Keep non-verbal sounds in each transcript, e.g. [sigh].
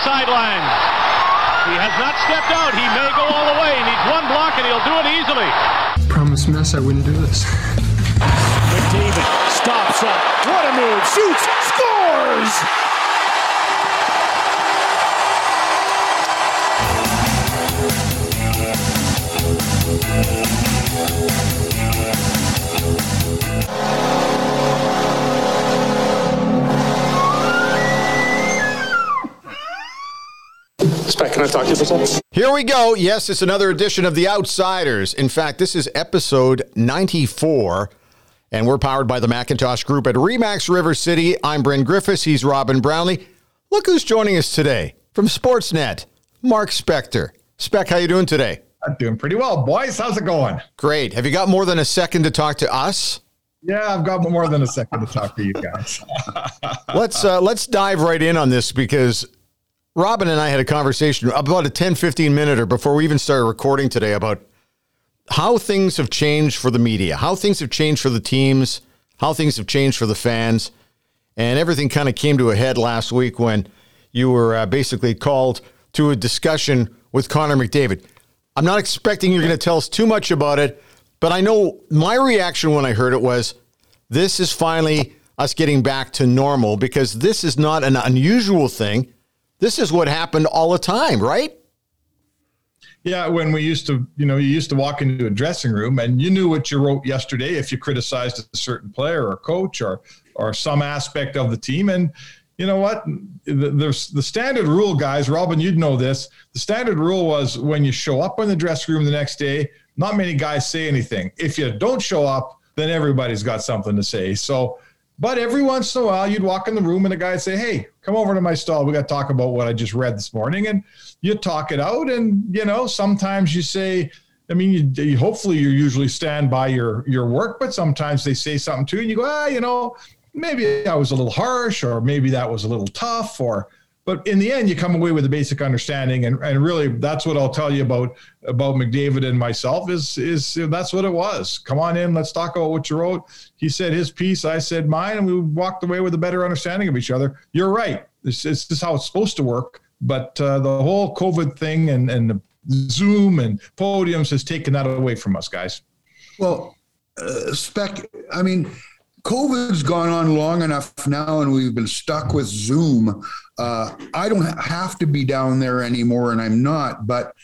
the sideline. He has not stepped out. He may go all the way. He needs one block and he'll do it easily. Promise Mess I wouldn't do this. [laughs] McDavid stops up. What a move. Shoots. Scores! Can I talk to you for a second? Here we go. Yes, it's another edition of The Outsiders. In fact, this is episode 94, and we're powered by the Macintosh Group at Remax River City. I'm Bryn Griffiths. He's Robin Brownlee. Look who's joining us today from Sportsnet, Mark Spector. Spec, how you doing today? I'm doing pretty well, boys. How's it going? Great. Have you got more than a second to talk to us? Yeah, I've got more than a second to talk to you guys. [laughs] let's uh, let's dive right in on this because Robin and I had a conversation about a 10, 15 minute or before we even started recording today about how things have changed for the media, how things have changed for the teams, how things have changed for the fans. And everything kind of came to a head last week when you were uh, basically called to a discussion with Connor McDavid. I'm not expecting you're going to tell us too much about it, but I know my reaction when I heard it was this is finally us getting back to normal because this is not an unusual thing. This is what happened all the time, right? Yeah, when we used to, you know, you used to walk into a dressing room and you knew what you wrote yesterday if you criticized a certain player or coach or or some aspect of the team. And you know what? There's the standard rule, guys. Robin, you'd know this. The standard rule was when you show up in the dressing room the next day, not many guys say anything. If you don't show up, then everybody's got something to say. So but every once in a while, you'd walk in the room and a guy would say, Hey, come over to my stall. We got to talk about what I just read this morning. And you talk it out. And, you know, sometimes you say, I mean, you, you, hopefully you usually stand by your, your work, but sometimes they say something to you and you go, ah, you know, maybe I was a little harsh or maybe that was a little tough or, but in the end, you come away with a basic understanding, and, and really, that's what I'll tell you about about McDavid and myself is is that's what it was. Come on in, let's talk about what you wrote. He said his piece, I said mine, and we walked away with a better understanding of each other. You're right. This, this is how it's supposed to work. But uh, the whole COVID thing and and the Zoom and podiums has taken that away from us, guys. Well, uh, spec. I mean, COVID's gone on long enough now, and we've been stuck with Zoom. Uh, I don't have to be down there anymore, and I'm not. But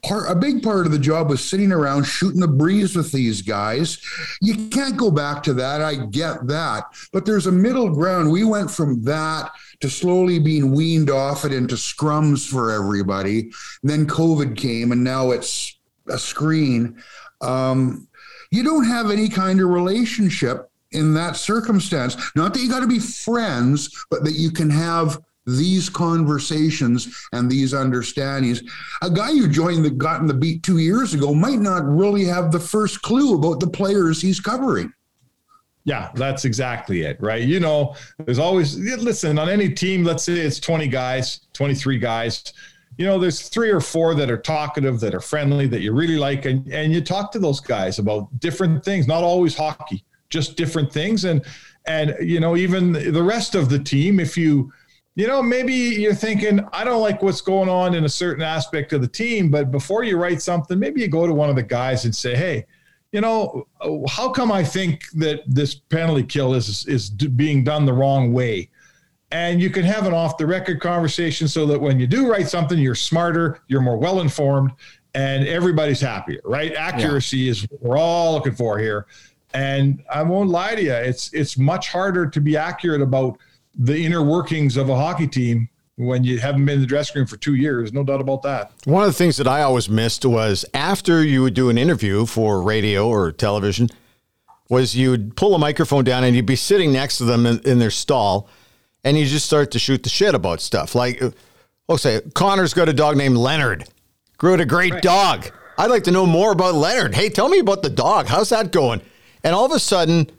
part, a big part of the job was sitting around shooting the breeze with these guys. You can't go back to that. I get that, but there's a middle ground. We went from that to slowly being weaned off it into scrums for everybody. And then COVID came, and now it's a screen. Um, you don't have any kind of relationship in that circumstance. Not that you got to be friends, but that you can have these conversations and these understandings. A guy who joined the gotten the beat two years ago might not really have the first clue about the players he's covering. Yeah, that's exactly it, right? You know, there's always, listen, on any team, let's say it's 20 guys, 23 guys, you know, there's three or four that are talkative, that are friendly, that you really like, and, and you talk to those guys about different things, not always hockey just different things and and you know even the rest of the team if you you know maybe you're thinking i don't like what's going on in a certain aspect of the team but before you write something maybe you go to one of the guys and say hey you know how come i think that this penalty kill is is being done the wrong way? And you can have an off the record conversation so that when you do write something you're smarter you're more well informed and everybody's happier right? Accuracy yeah. is what we're all looking for here. And I won't lie to you, it's it's much harder to be accurate about the inner workings of a hockey team when you haven't been in the dressing room for two years. No doubt about that. One of the things that I always missed was after you would do an interview for radio or television, was you would pull a microphone down and you'd be sitting next to them in, in their stall, and you just start to shoot the shit about stuff. Like, uh, oh, say Connor's got a dog named Leonard. Grew it a great right. dog. I'd like to know more about Leonard. Hey, tell me about the dog. How's that going? And all of a sudden,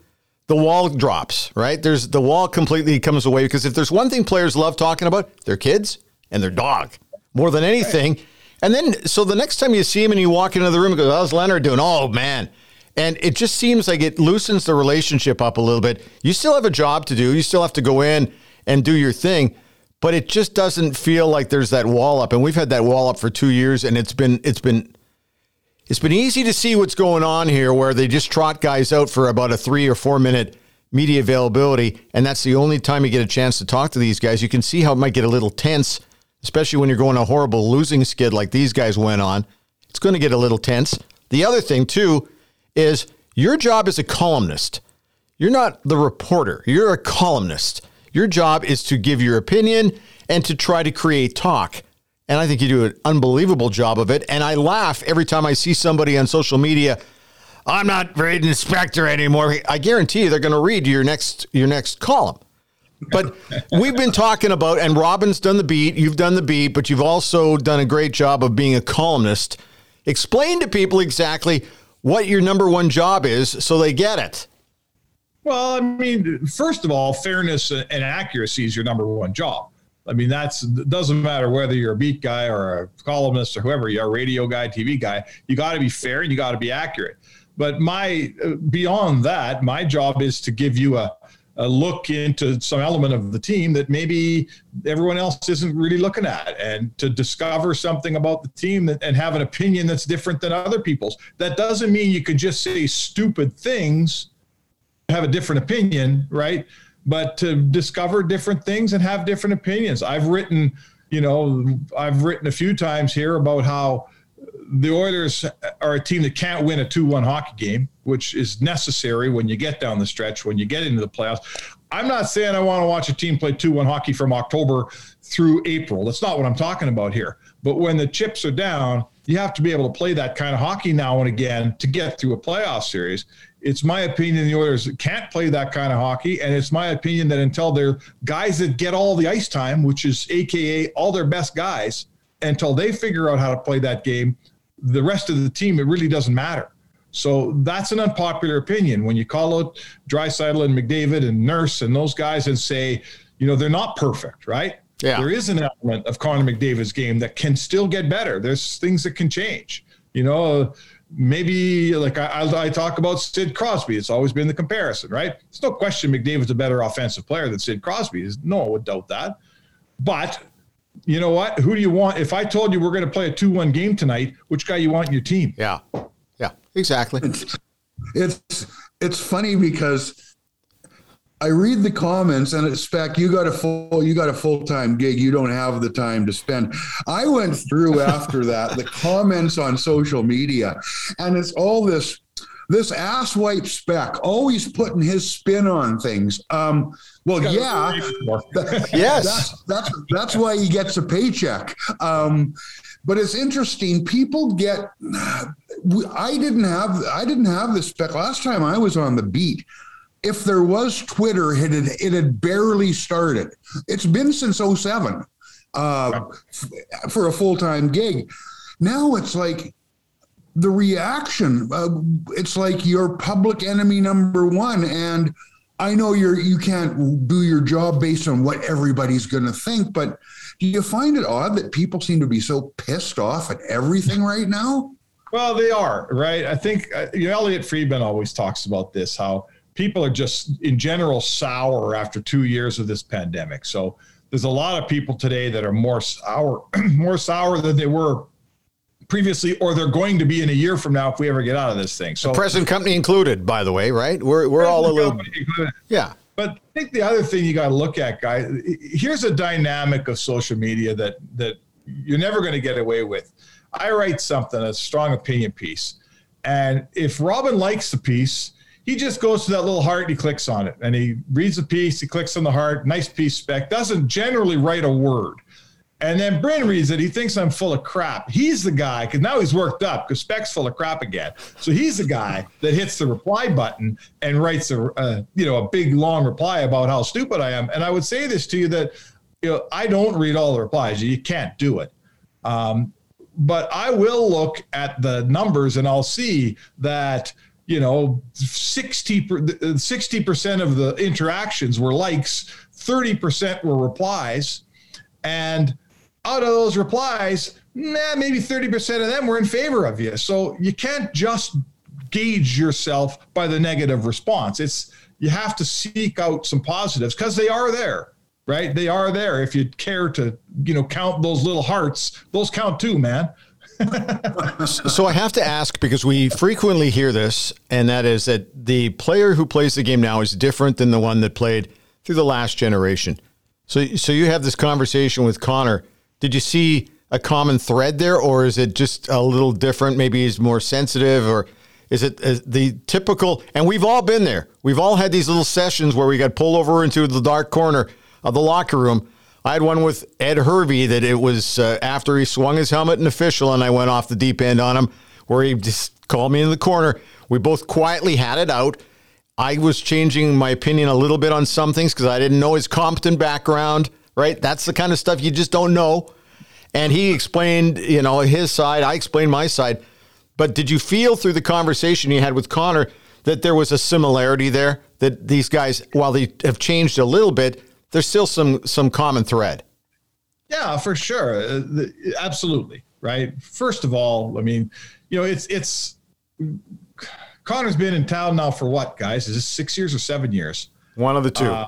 the wall drops, right? There's the wall completely comes away because if there's one thing players love talking about, their kids and their dog more than anything. And then, so the next time you see him and you walk into the room and go, how's Leonard doing? Oh, man. And it just seems like it loosens the relationship up a little bit. You still have a job to do. You still have to go in and do your thing, but it just doesn't feel like there's that wall up. And we've had that wall up for two years, and it's been it's been it's been easy to see what's going on here, where they just trot guys out for about a three or four minute media availability, and that's the only time you get a chance to talk to these guys. You can see how it might get a little tense, especially when you're going a horrible losing skid like these guys went on. It's going to get a little tense. The other thing too is your job as a columnist. You're not the reporter. You're a columnist. Your job is to give your opinion and to try to create talk. And I think you do an unbelievable job of it. And I laugh every time I see somebody on social media. I'm not reading Spector anymore. I guarantee you they're going to read your next your next column. But [laughs] we've been talking about, and Robin's done the beat, you've done the beat, but you've also done a great job of being a columnist. Explain to people exactly what your number one job is so they get it. Well, I mean, first of all, fairness and accuracy is your number one job. I mean, that's it doesn't matter whether you're a beat guy or a columnist or whoever you're, a radio guy, TV guy. You got to be fair and you got to be accurate. But my beyond that, my job is to give you a, a look into some element of the team that maybe everyone else isn't really looking at, and to discover something about the team that, and have an opinion that's different than other people's. That doesn't mean you can just say stupid things have a different opinion, right? But to discover different things and have different opinions. I've written, you know, I've written a few times here about how the Oilers are a team that can't win a 2 1 hockey game, which is necessary when you get down the stretch, when you get into the playoffs. I'm not saying I want to watch a team play 2 1 hockey from October through April. That's not what I'm talking about here. But when the chips are down, you have to be able to play that kind of hockey now and again to get through a playoff series it's my opinion the Oilers can't play that kind of hockey, and it's my opinion that until they're guys that get all the ice time, which is AKA all their best guys, until they figure out how to play that game, the rest of the team it really doesn't matter. So that's an unpopular opinion. When you call out Draisaitl and McDavid and Nurse and those guys and say, you know, they're not perfect, right? Yeah. There is an element of Connor McDavid's game that can still get better. There's things that can change. You know, maybe like I, I, talk about Sid Crosby. It's always been the comparison, right? There's no question McDavid's a better offensive player than Sid Crosby. No one would doubt that. But you know what? Who do you want? If I told you we're going to play a 2 1 game tonight, which guy you want in your team? Yeah. Yeah, exactly. It's, it's, it's funny because I read the comments and expect you got a full you got a full time gig. You don't have the time to spend. I went through after that the comments on social media, and it's all this this asswipe spec always putting his spin on things. Um, well, yeah, [laughs] [laughs] yes, that's, that's that's why he gets a paycheck. Um, but it's interesting. People get. I didn't have I didn't have the spec last time I was on the beat if there was Twitter, it had, it had barely started. It's been since 07 uh, f- for a full time gig. Now it's like the reaction. Uh, it's like you're public enemy number one, and I know you're you can't do your job based on what everybody's going to think, but do you find it odd that people seem to be so pissed off at everything right now? Well, they are right. I think uh, you know, Elliotte Friedman always talks about this how people are just in general sour after two years of this pandemic. So there's a lot of people today that are more sour, [clears throat] more sour than they were previously, or they're going to be in a year from now if we ever get out of this thing. So the present company included, by the way, right? We're we're all a little, yeah. But I think the other thing you got to look at, guys, here's a dynamic of social media that that you're never going to get away with. I write something, a strong opinion piece, and if Robin likes the piece he just goes to that little heart, and he clicks on it, and he reads the piece, he clicks on the heart, nice piece spec, doesn't generally write a word. And then Bryn reads it. He thinks I'm full of crap. He's the guy because now he's worked up because Spec's full of crap again. So he's the guy that hits the reply button and writes a, a, you know a big long reply about how stupid I am. And I would say this to you that you know I don't read all the replies. You can't do it. Um, but I will look at the numbers and I'll see that you know 60 60% of the interactions were likes 30% were replies and out of those replies nah, maybe 30% of them were in favor of you. So you can't just gauge yourself by the negative response. It's you have to seek out some positives because they are there, right? They are there. If you care to, you know, count those little hearts, those count too, man. [laughs] so I have to ask because we frequently hear this, and that is that the player who plays the game now is different than the one that played through the last generation. So, so you have this conversation with Connor. Did you see a common thread there, or is it just a little different? Maybe he's more sensitive, or is it the typical? And we've all been there. We've all had these little sessions where we got pulled over into the dark corner of the locker room. I had one with Ed Hervey that it was uh, after he swung his helmet in official, and I went off the deep end on him, where he just called me in the corner. We both quietly had it out. I was changing my opinion a little bit on some things because I didn't know his Compton background. Right, that's the kind of stuff you just don't know. And he explained, you know, his side. I explained my side. But did you feel through the conversation you had with Connor that there was a similarity there? That these guys, while they have changed a little bit, there's still some some common thread. Yeah, for sure, uh, the, absolutely. Right. First of all, I mean, you know, it's it's Connor's been in town now for what, guys? Is this six years or seven years? One of the two. Uh,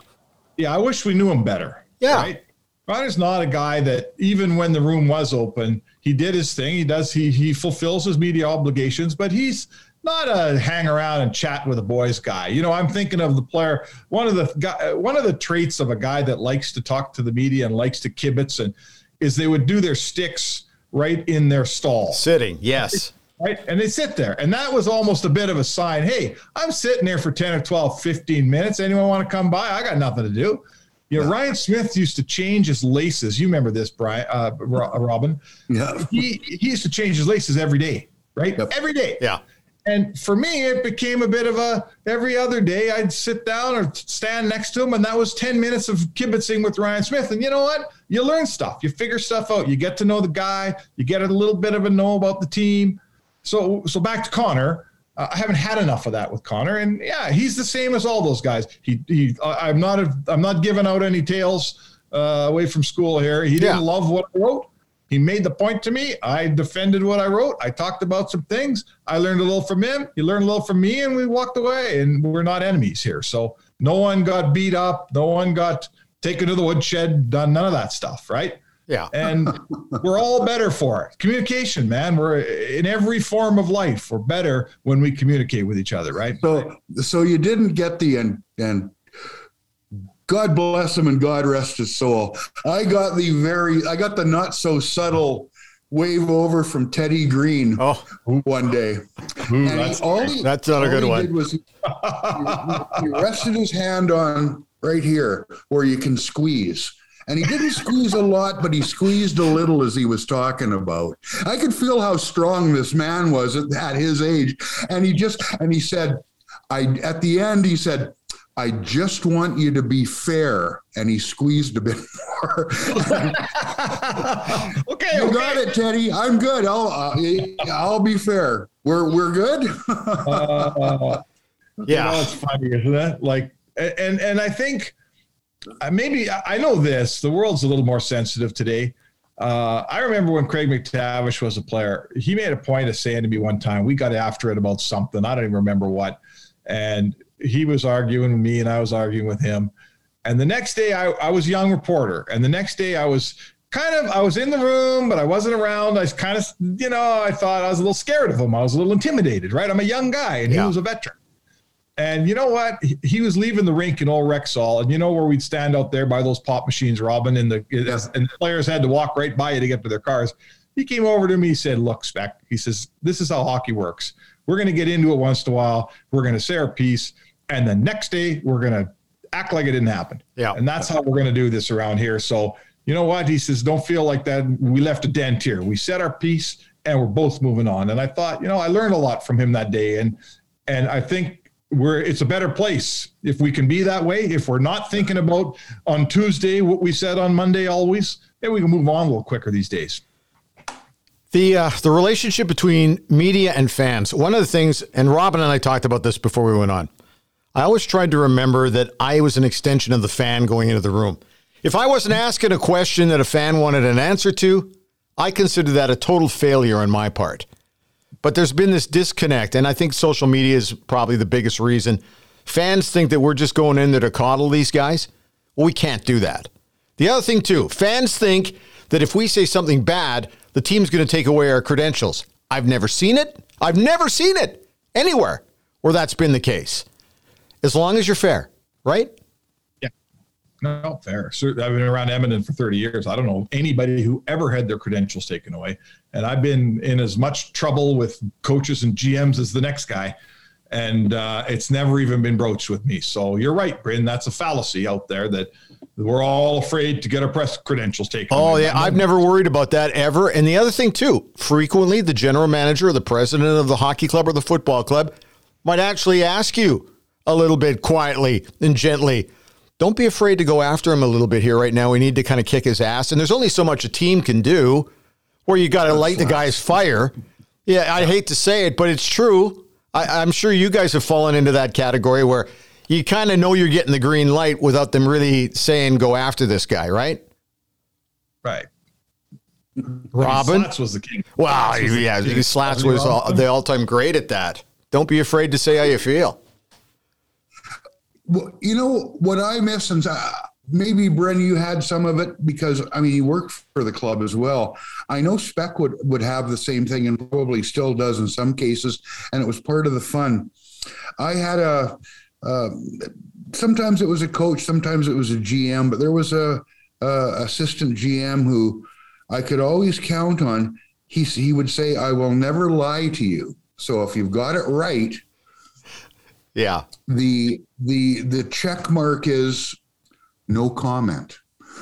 yeah, I wish we knew him better. Yeah. Right? Connor's not a guy that even when the room was open, he did his thing. He does he he fulfills his media obligations, but he's not a hang around and chat with the boys guy. You know, I'm thinking of the player. One of the guy, one of the traits of a guy that likes to talk to the media and likes to kibitz and is they would do their sticks right in their stall, sitting. Yes. Right. And they sit there. And that was almost a bit of a sign. Hey, I'm sitting there for 10 or 12, 15 minutes. Anyone want to come by? I got nothing to do. You know, Ryan Smyth used to change his laces. You remember this, Brian, uh, Robin? Yeah. He, he used to change his laces every day, right? Yep. Every day. Yeah. And for me, it became a bit of a every other day I'd sit down or stand next to him, and that was 10 minutes of kibitzing with Ryan Smyth. And you know what? You learn stuff, you figure stuff out, you get to know the guy, you get a little bit of a know about the team. So, so back to Connor. Uh, I haven't had enough of that with Connor, and yeah, he's the same as all those guys. He, he, I'm not, a, I'm not giving out any tales uh, away from school here. He didn't yeah. love what I wrote. He made the point to me. I defended what I wrote. I talked about some things. I learned a little from him. He learned a little from me, and we walked away. And we're not enemies here. So no one got beat up. No one got taken to the woodshed. Done none of that stuff. Right. Yeah. And [laughs] we're all better for it. Communication, man. We're in every form of life. We're better when we communicate with each other, right? So so you didn't get the and and God bless him and God rest his soul. I got the very I got the not so subtle wave over from Teddy Green oh. one day. Hmm, Ooh, that's, he, that's not a good one. Was, he, he rested his hand on right here where you can squeeze and he didn't squeeze a lot, but he squeezed a little as he was talking about. I could feel how strong this man was at, at his age. And he just, and he said, I, at the end, he said, I just want you to be fair. And he squeezed a bit more. [laughs] okay. You okay. got it, Teddy. I'm good. I'll, uh, I'll be fair. We're, we're good. [laughs] uh, yeah. You know, it's funny, isn't it? Like, and, and I think, uh, maybe I know this. The world's a little more sensitive today. Uh, I remember when Craig MacTavish was a player, he made a point of saying to me one time, we got after it about something. I don't even remember what. And he was arguing with me and I was arguing with him. And the next day I, I was a young reporter. And the next day I was kind of, I was in the room, but I wasn't around. I was kind of, you know, I thought I was a little scared of him. I was a little intimidated, right? I'm a young guy and yeah. he was a veteran. And you know what? He, was leaving the rink in old Rexall, and you know where we'd stand out there by those pop machines, Robin, and the yes. and players had to walk right by you to get to their cars. He came over to me. He said, "Look, Spec," he says, "This is how hockey works. We're going to get into it once in a while. We're going to say our piece, and the next day we're going to act like it didn't happen. Yeah, and that's how we're going to do this around here. So." You know what? He says, don't feel like that. We left a dent here. We said our piece and we're both moving on. And I thought, you know, I learned a lot from him that day. And and I think we're it's a better place if we can be that way. If we're not thinking about on Tuesday what we said on Monday always, then we can move on a little quicker these days. The uh, the relationship between media and fans. One of the things, and Robin and I talked about this before we went on. I always tried to remember that I was an extension of the fan going into the room. If I wasn't asking a question that a fan wanted an answer to, I consider that a total failure on my part. But there's been this disconnect, and I think social media is probably the biggest reason. Fans think that we're just going in there to coddle these guys. Well, we can't do that. The other thing, too, fans think that if we say something bad, the team's going to take away our credentials. I've never seen it. I've never seen it anywhere where that's been the case. As long as you're fair, right? Yeah. No, fair. So I've been around Edmonton for 30 years. I don't know anybody who ever had their credentials taken away. And I've been in as much trouble with coaches and GMs as the next guy. And uh, it's never even been broached with me. So you're right, Bryn. That's a fallacy out there that we're all afraid to get our press credentials taken. Oh, yeah. I've never worried about that ever. And the other thing, too, frequently the general manager or the president of the hockey club or the football club might actually ask you a little bit quietly and gently. Don't be afraid to go after him a little bit here right now. We need to kind of kick his ass. And there's only so much a team can do where you got to light the guy's fire. Yeah, I hate to say it, but it's true. I, I'm sure you guys have fallen into that category where you kind of know you're getting the green light without them really saying go after this guy, right? Right. Robin Slats was the king. Wow, Slats was the yeah, king. Slats was all, the all-time great at that. Don't be afraid to say how you feel. You know what I miss, and maybe Bryn, you had some of it because I mean, you worked for the club as well. I know Spec would would have the same thing, and probably still does in some cases, and it was part of the fun. I had a. Uh, sometimes it was a coach, sometimes it was a GM, but there was a, a assistant GM who I could always count on. He he would say, "I will never lie to you." So if you've got it right, Yeah. the the the check mark is no comment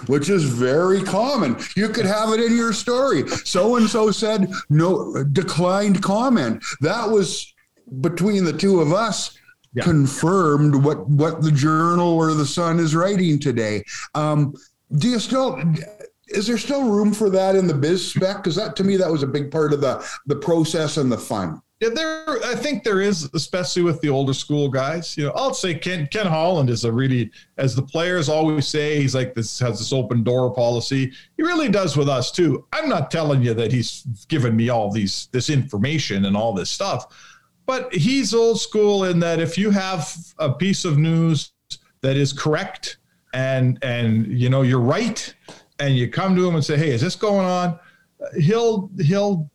which is very common. You could have it in your story. So and so said no declined comment. That was between the two of us Yeah. confirmed what what the journal or the sun is writing today. Um do you still is there still room for that in the biz spec? Because that to me that was a big part of the the process and the fun Yeah, there. I think there is, especially with the older school guys. You know, I'll say Ken Ken Holland is a really, as the players always say, he's like this has this open door policy. He really does with us too. I'm not telling you that he's given me all these this information and all this stuff, but he's old school in that if you have a piece of news that is correct and and you know you're right, and you come to him and say, hey, is this going on? He'll he'll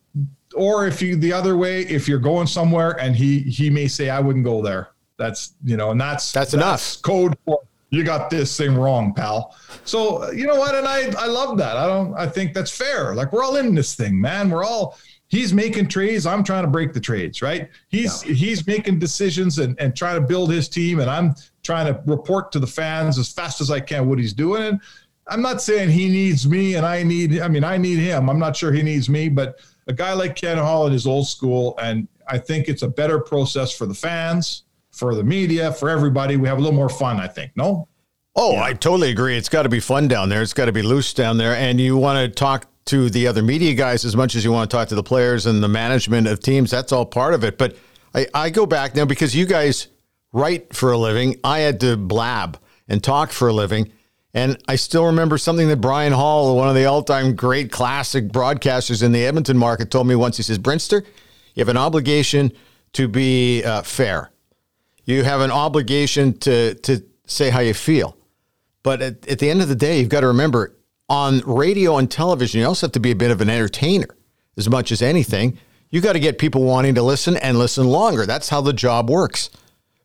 or if you the other way, if you're going somewhere and he he may say, I wouldn't go there. That's you know, and that's That's enough. code for you got this thing wrong, pal. So you know what? And I I love that. I don't I think that's fair. Like we're all in this thing, man. We're all he's making trades. I'm trying to break the trades, right? He's he's making decisions and, and trying to build his team, and I'm trying to report to the fans as fast as I can what he's doing. And I'm not saying he needs me and I need I mean I need him. I'm not sure he needs me, but a guy like Ken Holland is old school, and I think it's a better process for the fans, for the media, for everybody. We have a little more fun, I think. No? Oh, I totally agree. It's got to be fun down there. It's got to be loose down there. And you want to talk to the other media guys as much as you want to talk to the players and the management of teams. That's all part of it. But I, I go back now because you guys write for a living. I had to blab and talk for a living. And I still remember something that Bryan Hall, one of the all time great classic broadcasters in the Edmonton market, told me once. He says, Brinster, you have an obligation to be uh, fair. You have an obligation to, to say how you feel. But at, at the end of the day, you've got to remember on radio and television, you also have to be a bit of an entertainer as much as anything. You got to get people wanting to listen and listen longer. That's how the job works.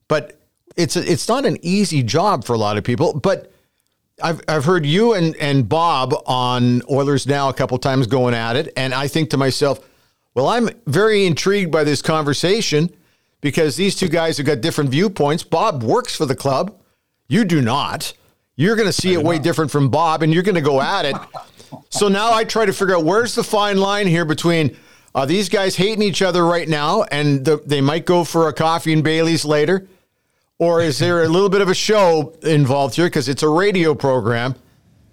But it's a, it's not an easy job for a lot of people. But I've I've heard you and and Bob on Oilers Now a couple times going at it, and I think to myself, well, I'm very intrigued by this conversation because these two guys have got different viewpoints. Bob works for the club, you do not. You're going to see it way different from Bob, and you're going to go at it. [laughs] So now I try to figure out where's the fine line here between are these guys hating each other right now, and the, they might go for a coffee and Bailey's later, or is there a little bit of a show involved here because it's a radio program?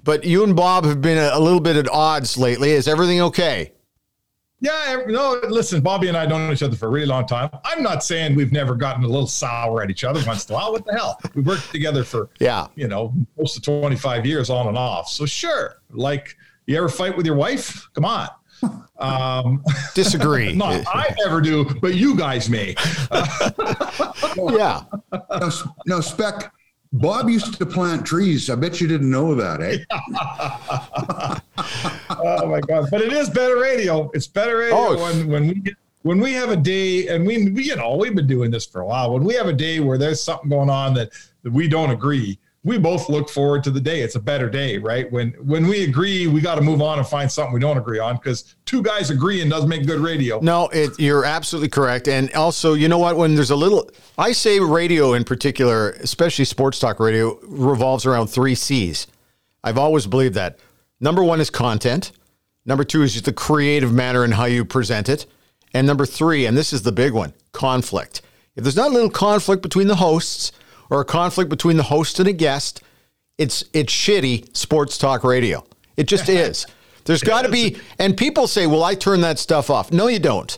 But you and Bob have been a, a little bit at odds lately. Is everything okay? Yeah, no, listen, Bobby and I don't know each other for a really long time. I'm not saying we've never gotten a little sour at each other once in a while. What the hell? We worked together for, Yeah. you know, most of 25 years on and off. So sure, like you ever fight with your wife? Come on. Um, [laughs] Disagree. not I never do, but you guys may. [laughs] yeah. No, no spec. Bob used to plant trees. I bet you didn't know that, eh? [laughs] oh my god! But it is better radio. It's better radio Oh. when when we get when we have a day, and we, we you know we've been doing this for a while. When we have a day where there's something going on that, that we don't agree, we both look forward to the day. It's a better day, right? When when we agree, we got to move on and find something we don't agree on because two guys agreeing doesn't make good radio. No, it, you're absolutely correct. And also, you know what? When there's a little, I say radio in particular, especially sports talk radio, revolves around three C's. I've always believed that. Number one is content. Number two is just the creative manner and how you present it. And number three, and this is the big one, conflict. If there's not a little conflict between the hosts or a conflict between the host and a guest, it's it's shitty sports talk radio. It just [laughs] is. There's got to be, and people say, "Well, I turn that stuff off." No, you don't.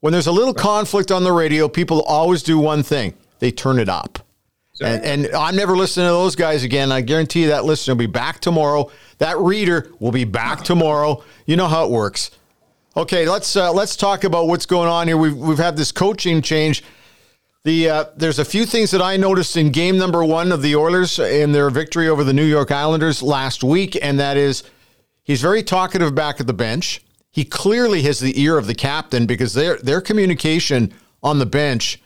When there's a little conflict on the radio, people always do one thing: they turn it up. And, and I'm never listening to those guys again. I guarantee you that listener will be back tomorrow. That reader will be back tomorrow. You know how it works. Okay, let's uh, let's talk about what's going on here. We've we've had this coaching change. The uh, there's a few things that I noticed in game number one of the Oilers in their victory over the New York Islanders last week, and that is he's very talkative back at the bench. He clearly has the ear of the captain because their their communication on the bench,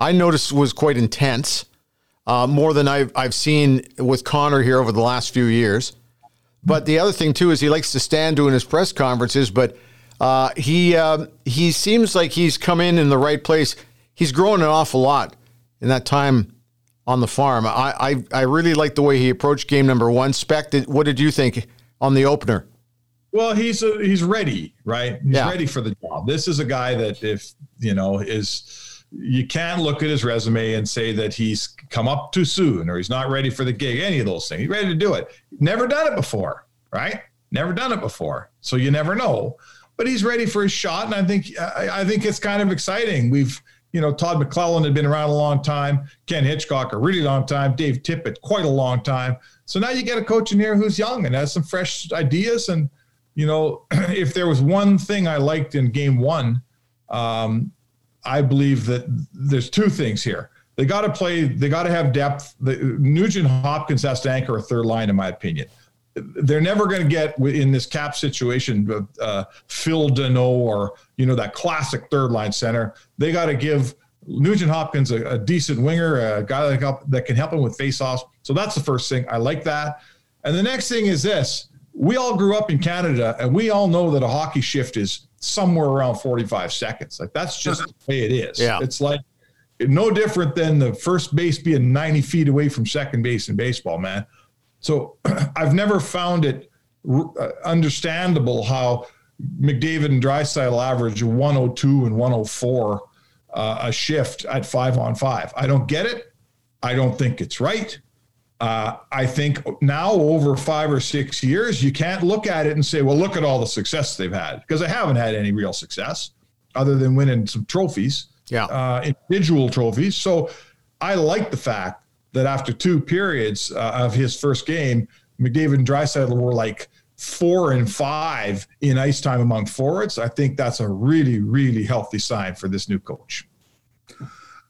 I noticed, was quite intense, uh, more than I've I've seen with Connor here over the last few years. But the other thing too is he likes to stand doing his press conferences, but uh, he um he seems like he's come in in the right place. He's grown an awful lot in that time on the farm. I I, I really like the way he approached game number one. Spec, did, what did you think on the opener? Well, he's a, he's ready, right? He's Yeah. ready for the job. This is a guy that if you know is you can't look at his resume and say that he's come up too soon or he's not ready for the gig. Any of those things, he's ready to do it. Never done it before, right? Never done it before, so you never know. But he's ready for his shot, and I think I, I think it's kind of exciting. We've you know Todd McLellan had been around a long time, Ken Hitchcock a really long time, Dave Tippett quite a long time. So now you get a coach in here who's young and has some fresh ideas and you know, [clears throat] if there was one thing I liked in game one, um, I believe that there's two things here. They got to play, they got to have depth. The, Nugent Hopkins has to anchor a third line, in my opinion. They're never going to get in this cap situation, uh, Phil Danault or, you know, that classic third line center. They got to give Nugent Hopkins a, a decent winger, a guy that, help, that can help him with faceoffs. So that's the first thing. I like that. And the next thing is this we all grew up in Canada and we all know that a hockey shift is somewhere around 45 seconds. Like that's just the way it is. Yeah. It's like no different than the first base being 90 feet away from second base in baseball, man. So [clears throat] I've never found it uh, understandable how McDavid and Draisaitl average 102 and 104 uh, a shift at five on five. I don't get it. I don't think it's right. Uh, I think now over five or six years, you can't look at it and say, well, look at all the success they've had because they haven't had any real success other than winning some trophies, Yeah. uh, individual trophies. So I like the fact that after two periods uh, of his first game, McDavid and Draisaitl were like four and five in ice time among forwards. I think that's a really, really healthy sign for this new coach.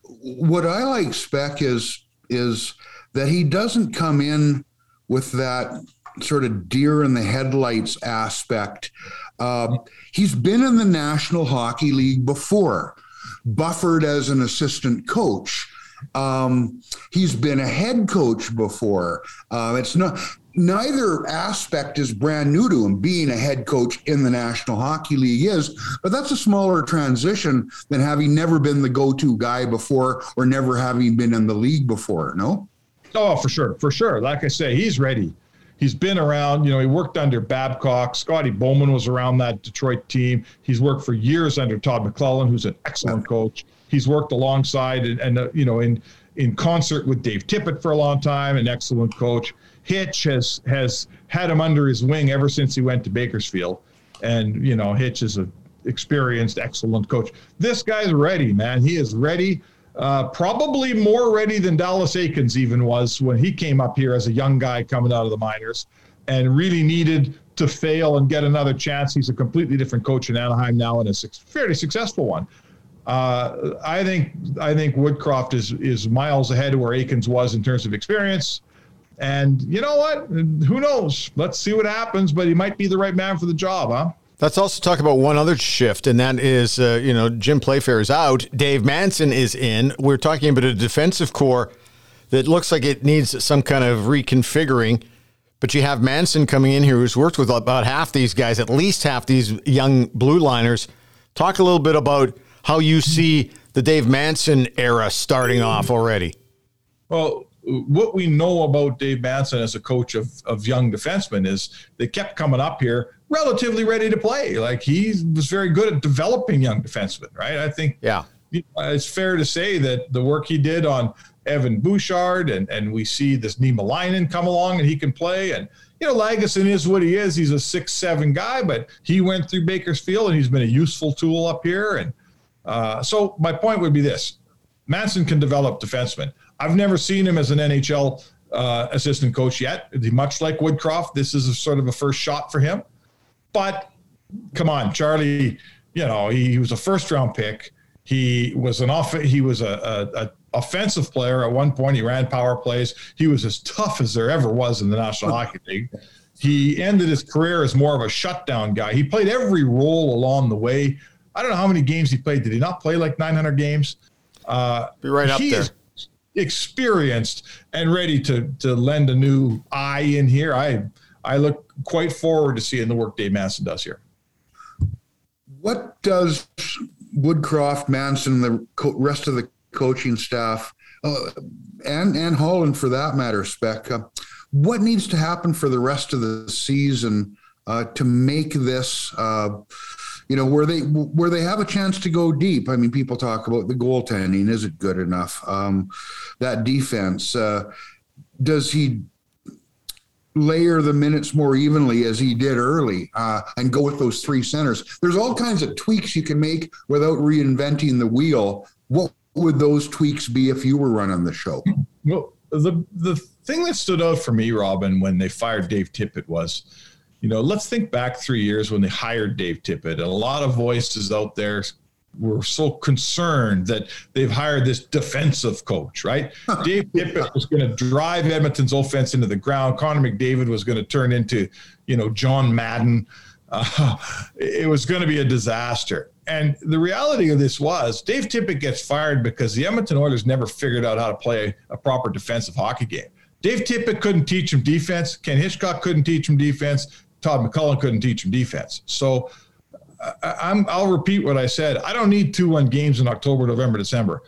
what I like Spec is is that he doesn't come in with that sort of deer in the headlights aspect. Um, he's been in the National Hockey League before, buffered as an assistant coach. Um, he's been a head coach before. Uh, it's not neither aspect is brand new to him. Being a head coach in the National Hockey League is, but that's a smaller transition than having never been the go-to guy before or never having been in the league before. No. Oh, for sure, for sure. Like I say, he's ready. He's been around. You know, he worked under Babcock. Scotty Bowman was around that Detroit team. He's worked for years under Todd McLellan, who's an excellent coach. He's worked alongside and, and uh, you know in in concert with Dave Tippett for a long time, an excellent coach. Hitch has has had him under his wing ever since he went to Bakersfield, and you know Hitch is an experienced, excellent coach. This guy's ready, man. He is ready. Uh, probably more ready than Dallas Eakins even was when he came up here as a young guy coming out of the minors. and really needed to fail and get another chance. He's a completely different coach in Anaheim now and a fairly successful one. Uh, I think I think Woodcroft is is miles ahead of where Eakins was in terms of experience. And you know what? Who knows? Let's see what happens. But he might be the right man for the job, huh? Let's also talk about one other shift, and that is, uh, you know, Jim Playfair is out. Dave Manson is in. We're talking about a defensive core that looks like it needs some kind of reconfiguring. But you have Manson coming in here who's worked with about half these guys, at least half these young blue liners. Talk a little bit about how you see the Dave Manson era starting off already. Well, what we know about Dave Manson as a coach of, of young defensemen is they kept coming up here relatively ready to play. Like he was very good at developing young defensemen, right? I think yeah, it's fair to say that the work he did on Evan Bouchard and, and we see this Niemelainen come along and he can play. And, you know, Lagesson is what he is. He's a six, seven guy, but he went through Bakersfield and he's been a useful tool up here. And uh, so my point would be this Manson can develop defensemen. I've never seen him as an NHL uh, assistant coach yet. Much like Woodcroft, this is a sort of a first shot for him. But come on, Charlie, you know, he, he was a first round pick. He was an off. He was a, a, a, offensive player at one point. He ran power plays. He was as tough as there ever was in the National Hockey League. He ended his career as more of a shutdown guy. He played every role along the way. I don't know how many games he played. Did he not play like 900 games? Uh, Be right up there. Experienced and ready to to lend a new eye in here. I I look quite forward to seeing the work Dave Manson does here. What does Woodcroft, Manson, the co- rest of the coaching staff, uh, and and Holland for that matter, Spec, uh, what needs to happen for the rest of the season uh, to make this? You know where they where they have a chance to go deep. I mean, people talk about the goaltending. Is it good enough? Um, that defense. Uh, does he layer the minutes more evenly as he did early uh, and go with those three centers? There's all kinds of tweaks you can make without reinventing the wheel. What would those tweaks be if you were running the show? Well, the the thing that stood out for me, Robin, when they fired Dave Tippett was you know, let's think back three years when they hired Dave Tippett, and a lot of voices out there were so concerned that they've hired this defensive coach, right? Dave Tippett was going to drive Edmonton's offense into the ground. Connor McDavid was going to turn into, you know, John Madden. Uh, [laughs] it was going to be a disaster. And the reality of this was Dave Tippett gets fired because the Edmonton Oilers never figured out how to play a proper defensive hockey game. Dave Tippett couldn't teach him defense. Ken Hitchcock couldn't teach him defense. Todd McLellan couldn't teach him defense. So I, am I'll repeat what I said. I don't need two one games in October, November, December,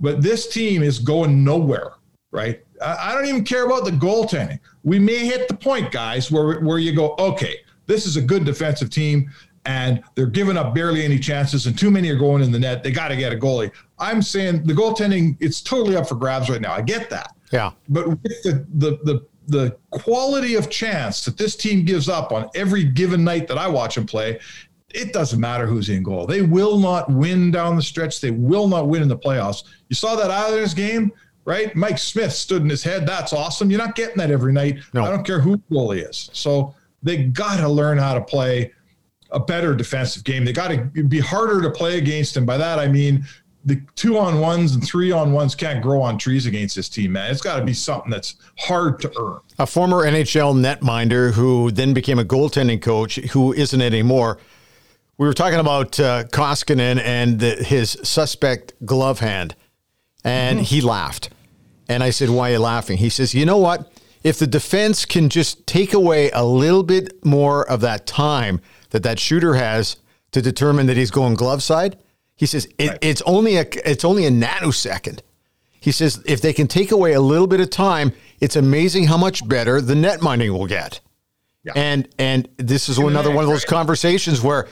but this team is going nowhere. Right? I, I don't even care about the goaltending. We may hit the point, guys, where where you go, okay, this is a good defensive team and they're giving up barely any chances, and too many are going in the net. They got to get a goalie. I'm saying the goaltending, it's totally up for grabs right now. I get that. Yeah. But with the the the the quality of chance that this team gives up on every given night that I watch them play, it doesn't matter who's in goal. They will not win down the stretch. They will not win in the playoffs. You saw that Islanders game, right? Mike Smith stood in his head. That's awesome. You're not getting that every night. No. I don't care who goalie is. So they got to learn how to play a better defensive game. They got to be harder to play against. And by that, I mean the two on ones and three on ones can't grow on trees against this team, man. It's got to be something that's hard to earn. A former NHL netminder who then became a goaltending coach, who isn't anymore. We were talking about uh, Koskinen and the, his suspect glove hand, and mm-hmm. he laughed. And I said, "Why are you laughing?" He says, "You know what? If the defense can just take away a little bit more of that time that that shooter has to determine that he's going glove side." He says it, right. it's only a it's only a nanosecond. He says if they can take away a little bit of time, it's amazing how much better the netminding will get. Yeah. And and this is another one of those conversations where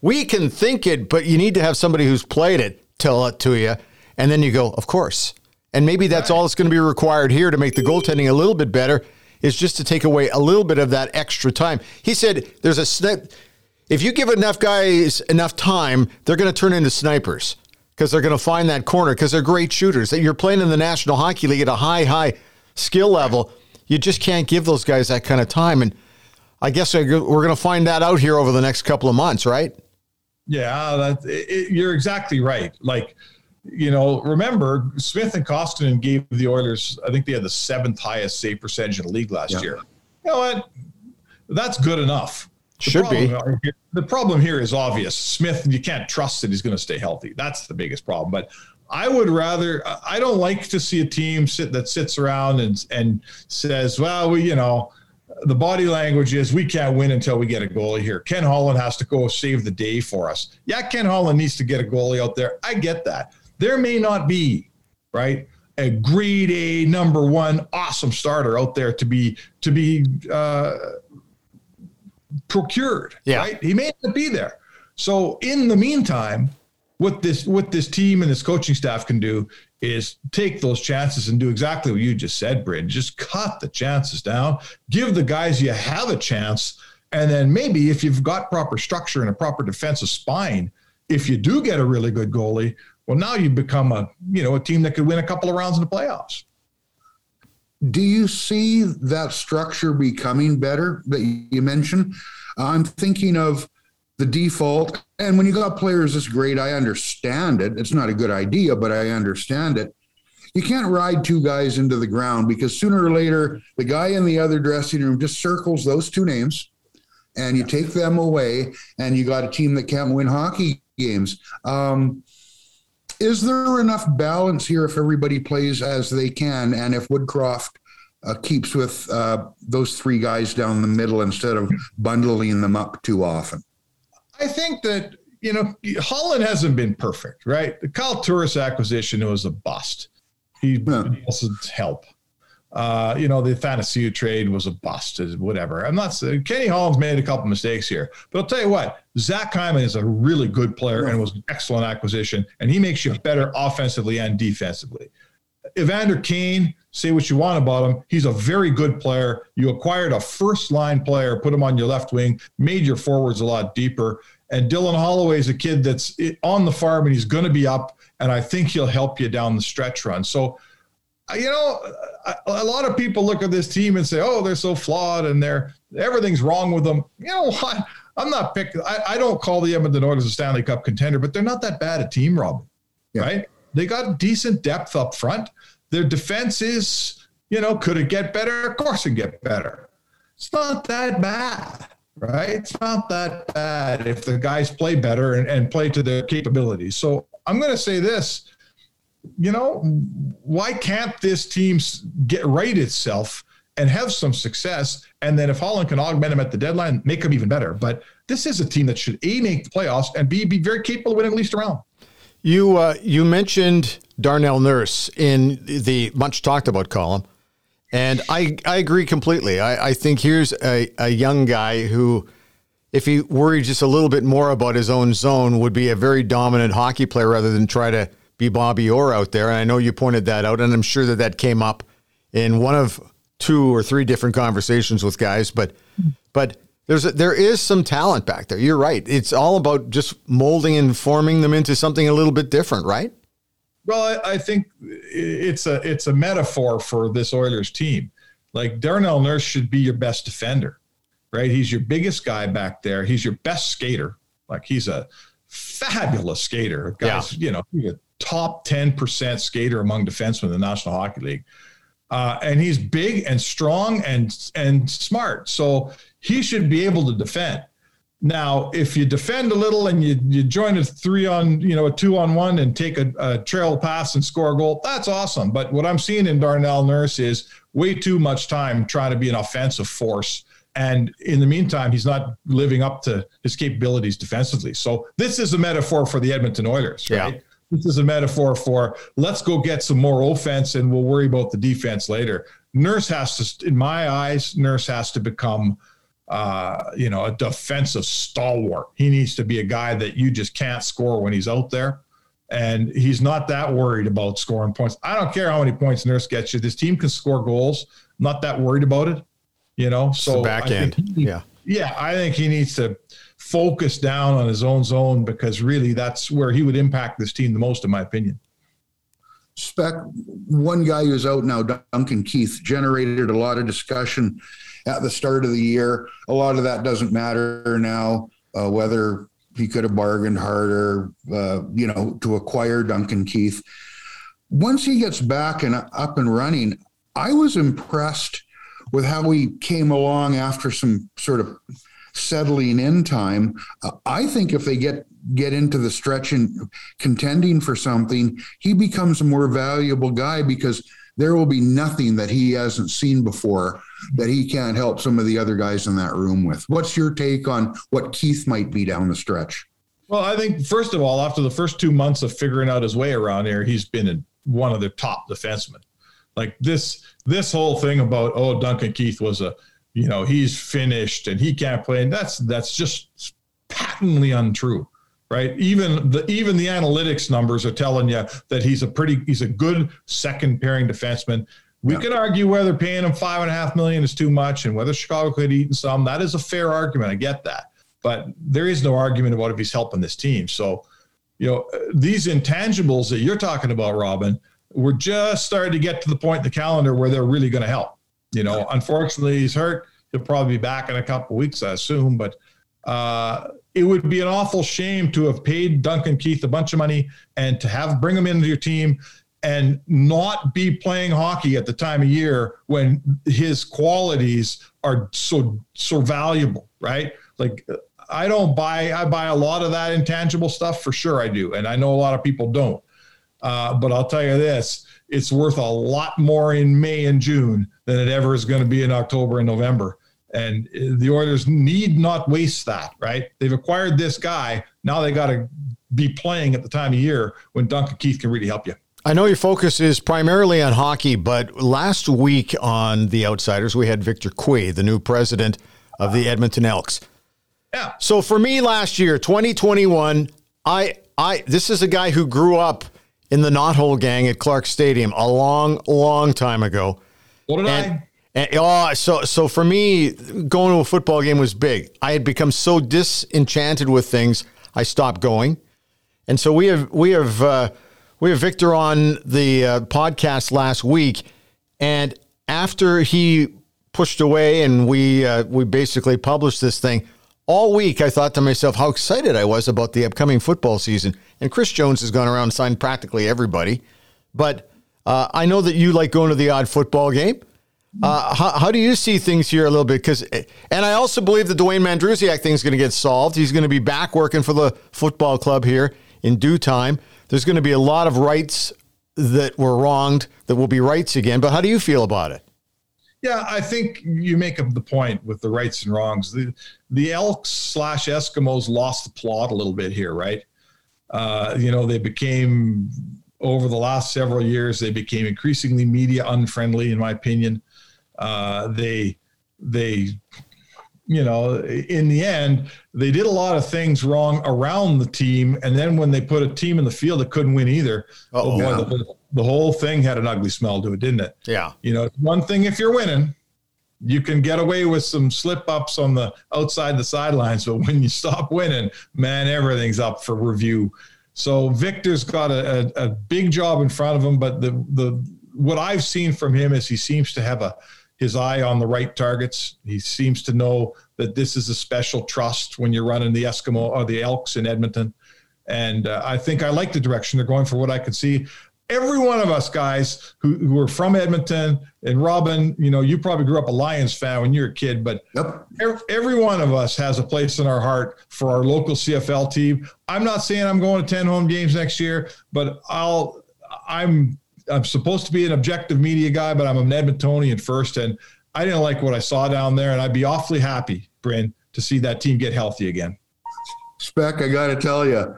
we can think it, but you need to have somebody who's played it tell it to you, and then you go, of course. And maybe that's all that's going to be required here to make the goaltending a little bit better is just to take away a little bit of that extra time. He said there's a snip if you give enough guys enough time, they're going to turn into snipers because they're going to find that corner because they're great shooters. That you're playing in the National Hockey League at a high, high skill level. You just can't give those guys that kind of time. And I guess we're going to find that out here over the next couple of months, right? Yeah, that, it, you're exactly right. Like, you know, remember Smith and Koskinen gave the Oilers, I think they had the seventh highest save percentage in the league last yeah. year. You know what? That's good enough. The Should be. The problem here is obvious. Smith, you can't trust that he's going to stay healthy. That's the biggest problem. But I would rather. I don't like to see a team sit that sits around and and says, "Well, we, you know, the body language is we can't win until we get a goalie here. Ken Holland has to go save the day for us. Yeah, Ken Holland needs to get a goalie out there. I get that. There may not be right a grade A number one awesome starter out there to be to be uh, procured. Yeah. Right. He may not be there. So in the meantime, what this what this team and this coaching staff can do is take those chances and do exactly what you just said, Bryn. Just cut the chances down. Give the guys you have a chance, and then maybe if you've got proper structure and a proper defensive spine, if you do get a really good goalie, well, now you become a you know a team that could win a couple of rounds in the playoffs. Do you see that structure becoming better that you mentioned? I'm thinking of the default. And when you got players this great, I understand it. It's not a good idea, but I understand it. You can't ride two guys into the ground because sooner or later, the guy in the other dressing room just circles those two names and you take them away, and you got a team that can't win hockey games. Um, is there enough balance here if everybody plays as they can and if Woodcroft uh, keeps with uh, those three guys down the middle instead of bundling them up too often? I think that you know Holland hasn't been perfect, right? The Kyle Turris acquisition was a bust. He yeah. doesn't help. Uh, you know, the Fantasy trade was a bust, whatever. I'm not saying Kenny Holland's made a couple mistakes here, but I'll tell you what, Zach Hyman is a really good player and was an excellent acquisition, and he makes you better offensively and defensively. Evander Kane, say what you want about him. He's a very good player. You acquired a first line player, put him on your left wing, made your forwards a lot deeper. And Dylan Holloway is a kid that's on the farm and he's going to be up. And I think he'll help you down the stretch run. So, you know, a lot of people look at this team and say, oh, they're so flawed and they're everything's wrong with them. You know what? [laughs] I'm not picking, I, I, don't call the Edmonton Oilers a Stanley Cup contender, but they're not that bad a team, Rob. Yeah. Right? They got decent depth up front. Their defense is, you know, could it get better? Of course it get better. It's not that bad, right? It's not that bad if the guys play better and, and play to their capabilities. So I'm going to say this, you know, why can't this team get right itself and have some success? And then if Holland can augment them at the deadline, make them even better. But this is a team that should A, make the playoffs and B, be very capable of winning at least a round. You uh, you mentioned Darnell Nurse in the much talked about column, and I I agree completely. I, I think here's a, a young guy who, if he worried just a little bit more about his own zone, would be a very dominant hockey player rather than try to be Bobby Orr out there. And I know you pointed that out, and I'm sure that that came up in one of two or three different conversations with guys. But but there's a, there is some talent back there. You're right. It's all about just molding and forming them into something a little bit different, right? Well, I, I think it's a it's a metaphor for this Oilers team. Like Darnell Nurse should be your best defender, right? He's your biggest guy back there. He's your best skater. Like he's a fabulous skater. Guys, yeah. you know, top 10% skater among defensemen in the National Hockey League. Uh, and he's big and strong and and smart. So he should be able to defend. Now, if you defend a little and you, you join a three on, you know, a two on one and take a, a trail pass and score a goal, that's awesome. But what I'm seeing in Darnell Nurse is way too much time trying to be an offensive force. And in the meantime, he's not living up to his capabilities defensively. So this is a metaphor for the Edmonton Oilers, right? Yeah. This is a metaphor for let's go get some more offense and we'll worry about the defense later. Nurse has to, in my eyes, Nurse has to become – uh, you know, a defensive stalwart. He needs to be a guy that you just can't score when he's out there. And he's not that worried about scoring points. I don't care how many points Nurse gets you. This team can score goals. I'm not that worried about it. You know, so back end. He, yeah. Yeah. I think he needs to focus down on his own zone because really that's where he would impact this team the most, in my opinion. Spec, one guy who's out now, Duncan Keith, generated a lot of discussion at the start of the year. A lot of that doesn't matter now, uh, whether he could have bargained harder, uh, you know, to acquire Duncan Keith. Once he gets back and up and running, I was impressed with how he came along after some sort of settling in time. Uh, I think if they get get into the stretch and contending for something, he becomes a more valuable guy because there will be nothing that he hasn't seen before that he can't help some of the other guys in that room with. What's your take on what Keith might be down the stretch? Well, I think first of all, after the first two months of figuring out his way around here, he's been one of the top defensemen. Like this, this whole thing about oh, Duncan Keith was a, you know, he's finished and he can't play, and that's that's just patently untrue right? Even the even the analytics numbers are telling you that he's a pretty he's a good second pairing defenseman. We yeah. could argue whether paying him five and a half million is too much and whether Chicago could eat some. That is a fair argument. I get that. But there is no argument about if he's helping this team. So, you know, these intangibles that you're talking about, Robin, we're just starting to get to the point in the calendar where they're really going to help. You know, unfortunately, he's hurt. He'll probably be back in a couple weeks, I assume. But uh, it would be an awful shame to have paid Duncan Keith a bunch of money and to have bring him into your team and not be playing hockey at the time of year when his qualities are so so valuable, right? Like I don't buy I buy a lot of that intangible stuff for sure I do, and I know a lot of people don't. Uh, but I'll tell you this: it's worth a lot more in May and June than it ever is going to be in October and November. And uh, the Oilers need not waste that, right? They've acquired this guy. Now they got to be playing at the time of year when Duncan Keith can really help you. I know your focus is primarily on hockey, but last week on The Outsiders, we had Victor Cui, the new president of the Edmonton Elks. Yeah. So for me last year, 2021, I I this is a guy who grew up in the Knothole gang at Clark Stadium a long, long time ago. What did and, I? And, oh, so so for me, going to a football game was big. I had become so disenchanted with things, I stopped going. And so we have we have uh, we have Victor on the uh, podcast last week, and after he pushed away, and we uh, we basically published this thing. All week, I thought to myself how excited I was about the upcoming football season. And Chris Jones has gone around and signed practically everybody. But uh, I know that you like going to the odd football game. Uh, how, how, do you see things here a little bit? Because, and I also believe the Dwayne Mandrusiak thing is going to get solved. He's going to be back working for the football club here in due time. There's going to be a lot of rights that were wronged that will be rights again. But how do you feel about it? Yeah, I think you make up the point with the rights and wrongs. The the Elks slash Eskimos lost the plot a little bit here, right? Uh, you know, they became over the last several years they became increasingly media unfriendly, in my opinion. Uh, they they you know in the end they did a lot of things wrong around the team and then when they put a team in the field that couldn't win either oh boy, yeah. the, the, whole thing had an ugly smell to it didn't it yeah you know one thing if you're winning you can get away with some slip ups on the outside the sidelines but when you stop winning man everything's up for review so victor's got a, a, a big job in front of him but the the what i've seen from him is he seems to have a his eye on the right targets. He seems to know that this is a special trust when you're running the Eskimo or the Elks in Edmonton. And uh, I think I like the direction they're going for what I could see. Every one of us guys who, who are from Edmonton and Robin, you know, you probably grew up a Lions fan when you were a kid, but yep. every, every one of us has a place in our heart for our local CFL team. I'm not saying I'm going to 10 home games next year, but I'll, I'm I'm supposed to be an objective media guy, but I'm an Edmontonian first, and I didn't like what I saw down there, and I'd be awfully happy, Bryn, to see that team get healthy again. Spec, I got to tell you,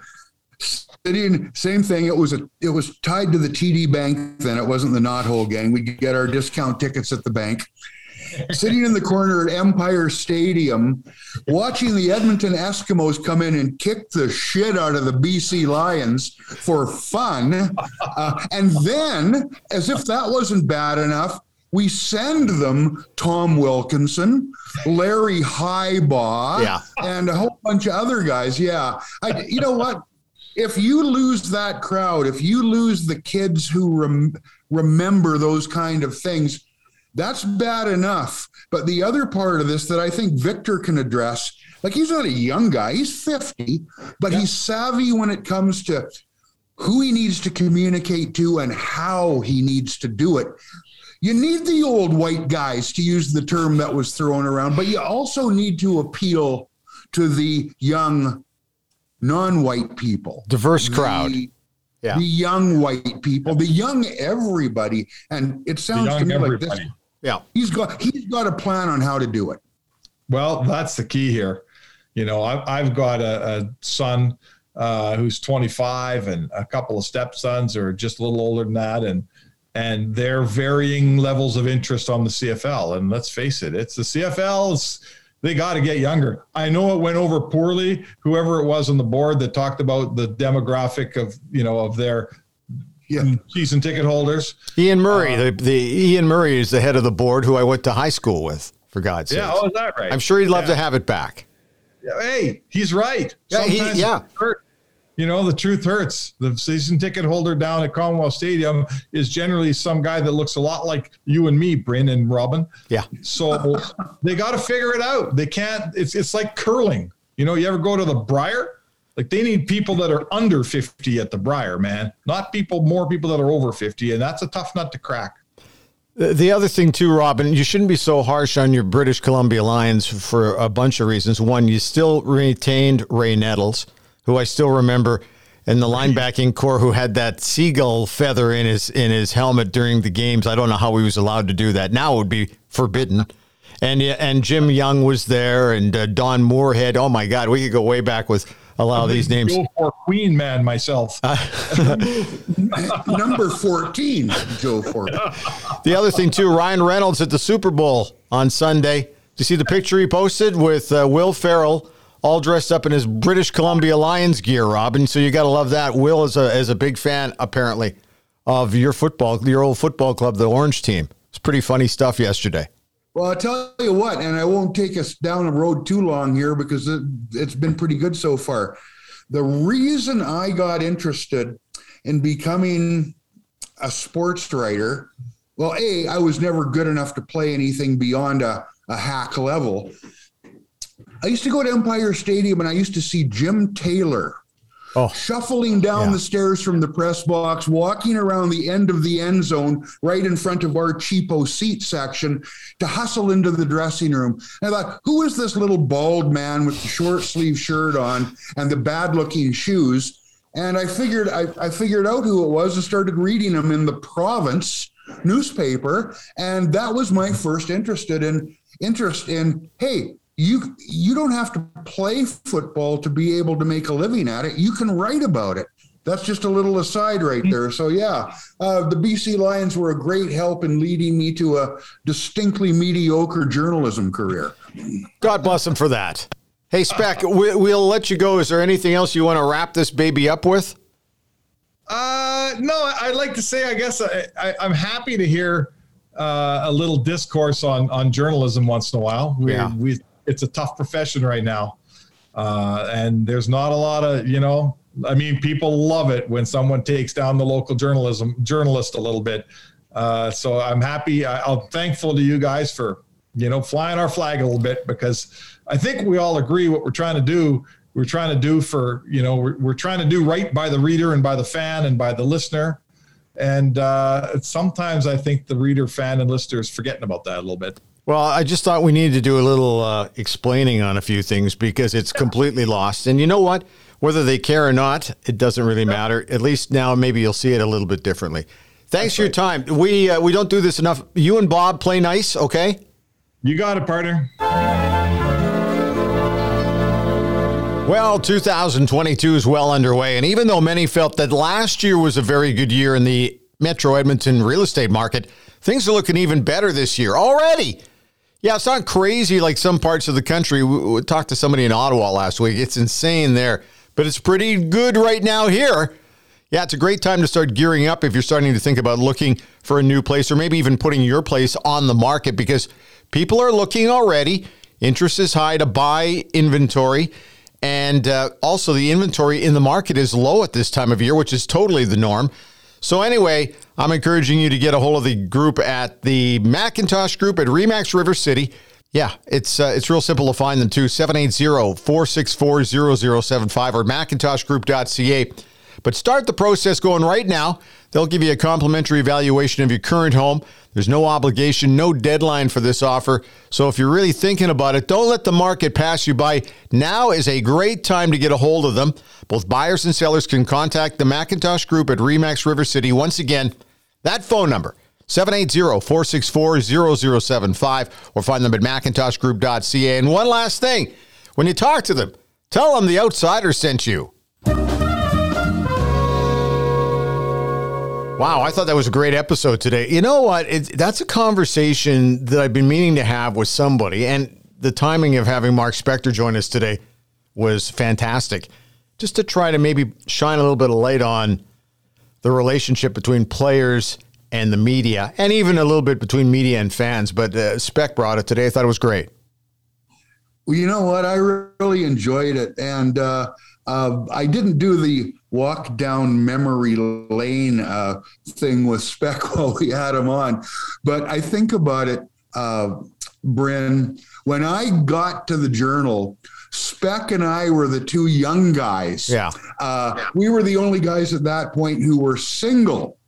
sitting same thing. It was a it was tied to the TD Bank. Then it wasn't the Knothole Gang. We get our discount tickets at the bank sitting in the corner at Empire Stadium, watching the Edmonton Eskimos come in and kick the shit out of the BC Lions for fun. Uh, and then, as if that wasn't bad enough, we send them Tom Wilkinson, Larry Highbaugh, yeah. and a whole bunch of other guys. Yeah. I, you know what? If you lose that crowd, if you lose the kids who rem- remember those kind of things, that's bad enough. But the other part of this that I think Victor can address, like he's not a young guy, he's 50, but he's savvy when it comes to who he needs to communicate to and how he needs to do it. You need the old white guys to use the term that was thrown around, but you also need to appeal to the young non-white people. Diverse crowd. The, Yeah. the young white people, the young everybody. And it sounds to young me like this. Yeah. He's got he's got a plan on how to do it. Well, that's the key here. You know, I've, I've got a, a son uh, who's 25 and a couple of stepsons are just a little older than that. And, and they're varying levels of interest on the CFL. And let's face it, it's the CFL's, they got to get younger. I know it went over poorly. Whoever it was on the board that talked about the demographic of, you know, of their Yeah. season ticket holders. Ian Murray, uh, the, the Ian Murray is the head of the board who I went to high school with, for God's sake. Yeah. Oh, is that right? I'm sure he'd love Yeah. to have it back. hey, he's right. Yeah, he- yeah. it hurt. You know, the truth hurts. The season ticket holder down at Commonwealth Stadium is generally some guy that looks a lot like you and me, Bryn and Robin. Yeah. So [laughs] they got to figure it out. They can't. It's it's like curling. You know, you ever go to the Brier? Like they need people that are under 50 at the Brier, man. Not people, more people that are over 50, and that's a tough nut to crack. The the other thing too, Robin, you shouldn't be so harsh on your British Columbia Lions for a bunch of reasons. One, you still retained Ray Nettles, who I still remember in the linebacking core who had that seagull feather in his in his helmet during the games. I don't know how he was allowed to do that. Now it would be forbidden. And and Jim Young was there, and uh, Don Moorhead. Oh my God, we could go way back with a lot of these names. Go for Queen man myself. [laughs] Number 14, Joe Ford. [laughs] The other thing too, Ryan Reynolds at the Super Bowl on Sunday. Did you see the picture he posted with uh, Will Ferrell, all dressed up in his British Columbia Lions gear, Robin? So you got to love that. Will is a is a big fan apparently of your football, your old football club, the Orange Team. It's pretty funny stuff yesterday. Well, I'll tell you what, and I won't take us down the road too long here because it, it's been pretty good so far. The reason I got interested in becoming a sports writer, well, A, I was never good enough to play anything beyond a, a hack level. I used to go to Empire Stadium and I used to see Jim Taylor Oh. shuffling down Yeah. the stairs from the press box, walking around the end of the end zone, right in front of our cheapo seat section, to hustle into the dressing room. And I thought, who is this little bald man with the short sleeve shirt on and the bad looking shoes? And I figured I, I figured out who it was and started reading him in the province newspaper. And that was my first interested in interest in, hey, you you don't have to play football to be able to make a living at it. You can write about it. That's just a little aside right there. So yeah, uh, the BC Lions were a great help in leading me to a distinctly mediocre journalism career. God bless them for that. Hey, Spec, we, we'll let you go. Is there anything else you want to wrap this baby up with? Uh, no, I'd like to say, I guess I, I, I'm happy to hear uh, a little discourse on on journalism once in a while. We, Yeah. we it's a tough profession right now, uh, and there's not a lot of you know. I mean, people love it when someone takes down the local journalism journalist a little bit. Uh, so I'm happy. I, I'm thankful to you guys for you know flying our flag a little bit because I think we all agree what we're trying to do. We're trying to do for you know we're, we're trying to do right by the reader and by the fan and by the listener. And uh, sometimes I think the reader, fan, and listener is forgetting about that a little bit. Well, I just thought we needed to do a little uh, explaining on a few things because it's completely lost. And you know what? Whether they care or not, it doesn't really matter. At least now, maybe you'll see it a little bit differently. Thanks for your time. We uh, we don't do this enough. You and Bob play nice, okay? You got it, partner. Well, 2022 is well underway, and even though many felt that last year was a very good year in the Metro Edmonton real estate market, things are looking even better this year already. Yeah, it's not crazy like some parts of the country. We, we talked to somebody in Ottawa last week. It's insane there, but it's pretty good right now here. Yeah, it's a great time to start gearing up if you're starting to think about looking for a new place or maybe even putting your place on the market because people are looking already. Interest is high to buy inventory. And uh, also, the inventory in the market is low at this time of year, which is totally the norm. So, anyway, I'm encouraging you to get a hold of the group at the Macintosh Group at Remax River City. Yeah, it's uh, it's real simple to find them too. 780-464-0075 or macintoshgroup.ca. But start the process going right now. They'll give you a complimentary evaluation of your current home. There's no obligation, no deadline for this offer. So if you're really thinking about it, don't let the market pass you by. Now is a great time to get a hold of them. Both buyers and sellers can contact the Macintosh Group at Remax River City. Once again, that phone number, 780-464-0075 or find them at macintoshgroup.ca. And one last thing, when you talk to them, tell them the outsider sent you. Wow, I thought that was a great episode today. You know what? That's a conversation that I've been meaning to have with somebody, and the timing of having Mark Spector join us today was fantastic. Just to try to maybe shine a little bit of light on the relationship between players and the media, and even a little bit between media and fans. But uh, Spec brought it today. I thought it was great. Well, you know what? I really enjoyed it, and uh, uh, I didn't do the walk down memory lane uh, thing with Spec [laughs] while we had him on. But I think about it, uh, Bryn, when I got to the journal, Spec and I were the two young guys. Yeah. Uh, we were the only guys at that point who were single.